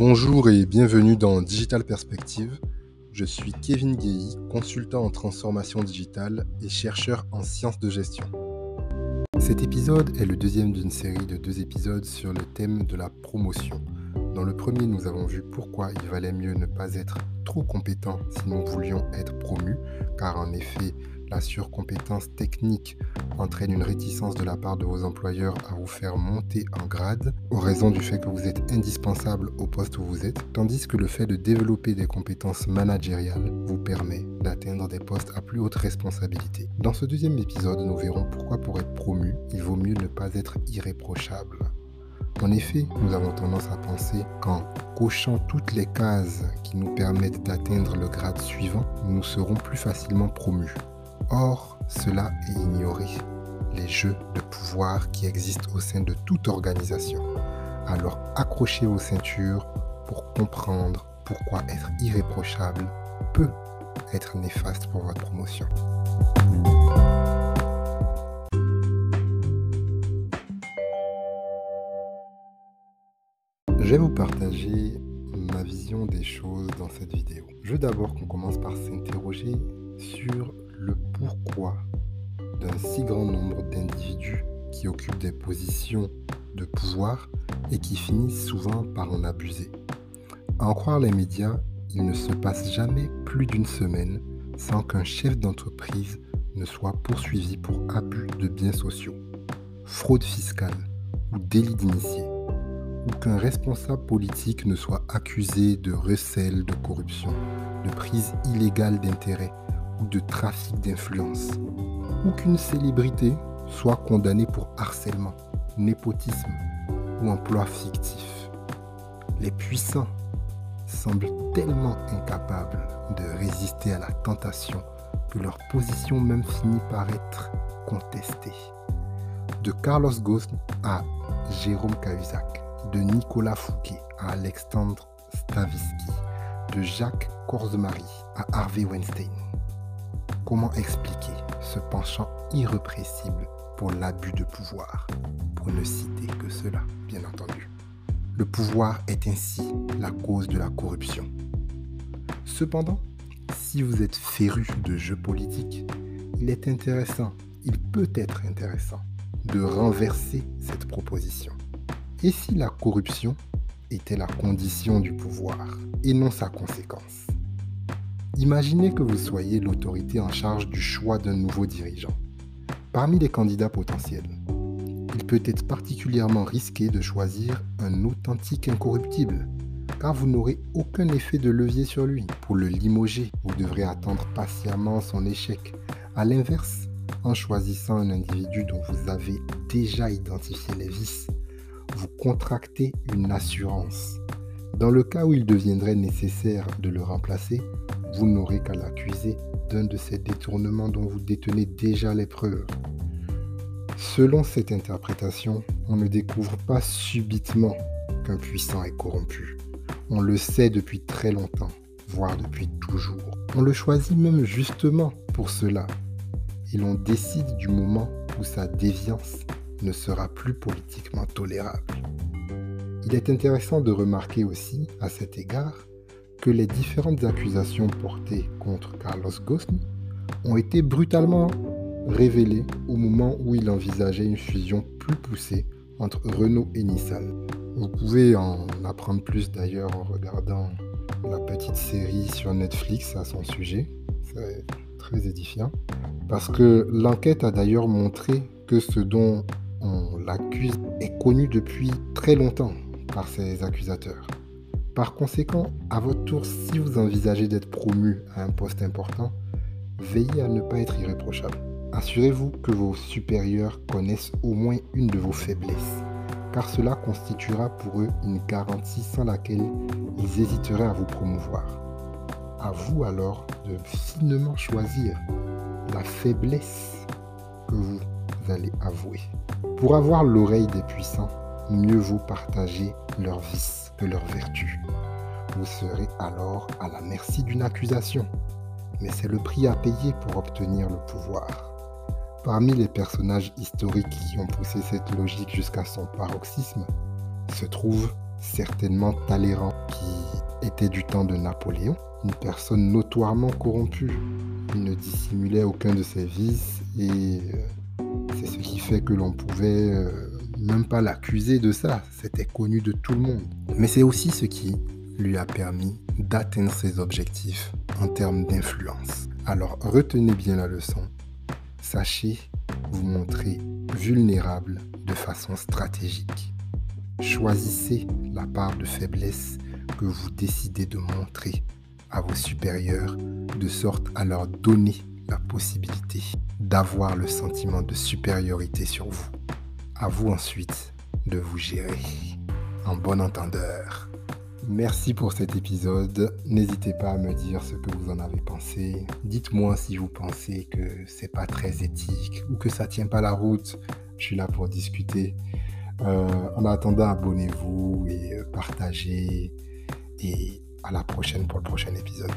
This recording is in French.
Bonjour et bienvenue dans Digital Perspective. Je suis Kevin Guéhy, consultant en transformation digitale et chercheur en sciences de gestion. Cet épisode est le deuxième d'une série de deux épisodes sur le thème de la promotion. Dans le premier, nous avons vu pourquoi il valait mieux ne pas être trop compétent si nous voulions être promus, car en effet, la surcompétence technique entraîne une réticence de la part de vos employeurs à vous faire monter en grade, en raison du fait que vous êtes indispensable au poste où vous êtes, tandis que le fait de développer des compétences managériales vous permet d'atteindre des postes à plus haute responsabilité. Dans ce deuxième épisode, nous verrons pourquoi pour être promu, il vaut mieux ne pas être irréprochable. En effet, nous avons tendance à penser qu'en cochant toutes les cases qui nous permettent d'atteindre le grade suivant, nous serons plus facilement promus. Or, cela est ignoré. Les jeux de pouvoir qui existent au sein de toute organisation. Alors accrochez vos ceintures pour comprendre pourquoi être irréprochable peut être néfaste pour votre promotion. Je vais vous partager ma vision des choses dans cette vidéo. Je veux d'abord qu'on commence par s'interroger sur le pourquoi d'un si grand nombre d'individus qui occupent des positions de pouvoir et qui finissent souvent par en abuser. À en croire les médias, il ne se passe jamais plus d'une semaine sans qu'un chef d'entreprise ne soit poursuivi pour abus de biens sociaux, fraude fiscale ou délit d'initié, ou qu'un responsable politique ne soit accusé de recel de corruption, de prise illégale d'intérêts ou de trafic d'influence, ou qu'une célébrité soit condamnée pour harcèlement, népotisme ou emploi fictif. Les puissants semblent tellement incapables de résister à la tentation que leur position même finit par être contestée. De Carlos Ghosn à Jérôme Cahuzac, de Nicolas Fouquet à Alexandre Stavisky, de Jacques Korzemary à Harvey Weinstein. Comment expliquer ce penchant irrépressible pour l'abus de pouvoir Pour ne citer que cela, bien entendu? Le pouvoir est ainsi la cause de la corruption. Cependant, si vous êtes féru de jeux politiques, il est intéressant, il peut être intéressant de renverser cette proposition. Et si la corruption était la condition du pouvoir et non sa conséquence? Imaginez que vous soyez l'autorité en charge du choix d'un nouveau dirigeant. Parmi les candidats potentiels, il peut être particulièrement risqué de choisir un authentique incorruptible, car vous n'aurez aucun effet de levier sur lui. Pour le limoger, vous devrez attendre patiemment son échec. A l'inverse, en choisissant un individu dont vous avez déjà identifié les vices, vous contractez une assurance. Dans le cas où il deviendrait nécessaire de le remplacer, vous n'aurez qu'à l'accuser d'un de ces détournements dont vous détenez déjà les preuves. Selon cette interprétation, on ne découvre pas subitement qu'un puissant est corrompu. On le sait depuis très longtemps, voire depuis toujours. On le choisit même justement pour cela. Et l'on décide du moment où sa déviance ne sera plus politiquement tolérable. Il est intéressant de remarquer aussi, à cet égard, que les différentes accusations portées contre Carlos Ghosn ont été brutalement révélées au moment où il envisageait une fusion plus poussée entre Renault et Nissan. Vous pouvez en apprendre plus d'ailleurs en regardant la petite série sur Netflix à son sujet. C'est très édifiant. Parce que l'enquête a d'ailleurs montré que ce dont on l'accuse est connu depuis très longtemps par ses accusateurs. Par conséquent, à votre tour, si vous envisagez d'être promu à un poste important, veillez à ne pas être irréprochable. Assurez-vous que vos supérieurs connaissent au moins une de vos faiblesses, car cela constituera pour eux une garantie sans laquelle ils hésiteraient à vous promouvoir. À vous alors de finement choisir la faiblesse que vous allez avouer. Pour avoir l'oreille des puissants, mieux vaut partager leurs vices que leurs vertus. Vous serez alors à la merci d'une accusation, mais c'est le prix à payer pour obtenir le pouvoir. Parmi les personnages historiques qui ont poussé cette logique jusqu'à son paroxysme se trouve certainement Talleyrand, qui était du temps de Napoléon, une personne notoirement corrompue. Il ne dissimulait aucun de ses vices et euh, c'est ce qui fait que l'on pouvait euh, même pas l'accuser de ça. C'était connu de tout le monde. Mais c'est aussi ce qui lui a permis d'atteindre ses objectifs en termes d'influence. Alors retenez bien la leçon. Sachez vous montrer vulnérable de façon stratégique. Choisissez la part de faiblesse que vous décidez de montrer à vos supérieurs de sorte à leur donner la possibilité d'avoir le sentiment de supériorité sur vous. À vous ensuite de vous gérer en bon entendeur. Merci pour cet épisode. N'hésitez pas à me dire ce que vous en avez pensé. Dites-moi si vous pensez que c'est pas très éthique ou que ça tient pas la route. Je suis là pour discuter. Euh, en attendant, abonnez-vous et euh, partagez. Et à la prochaine pour le prochain épisode.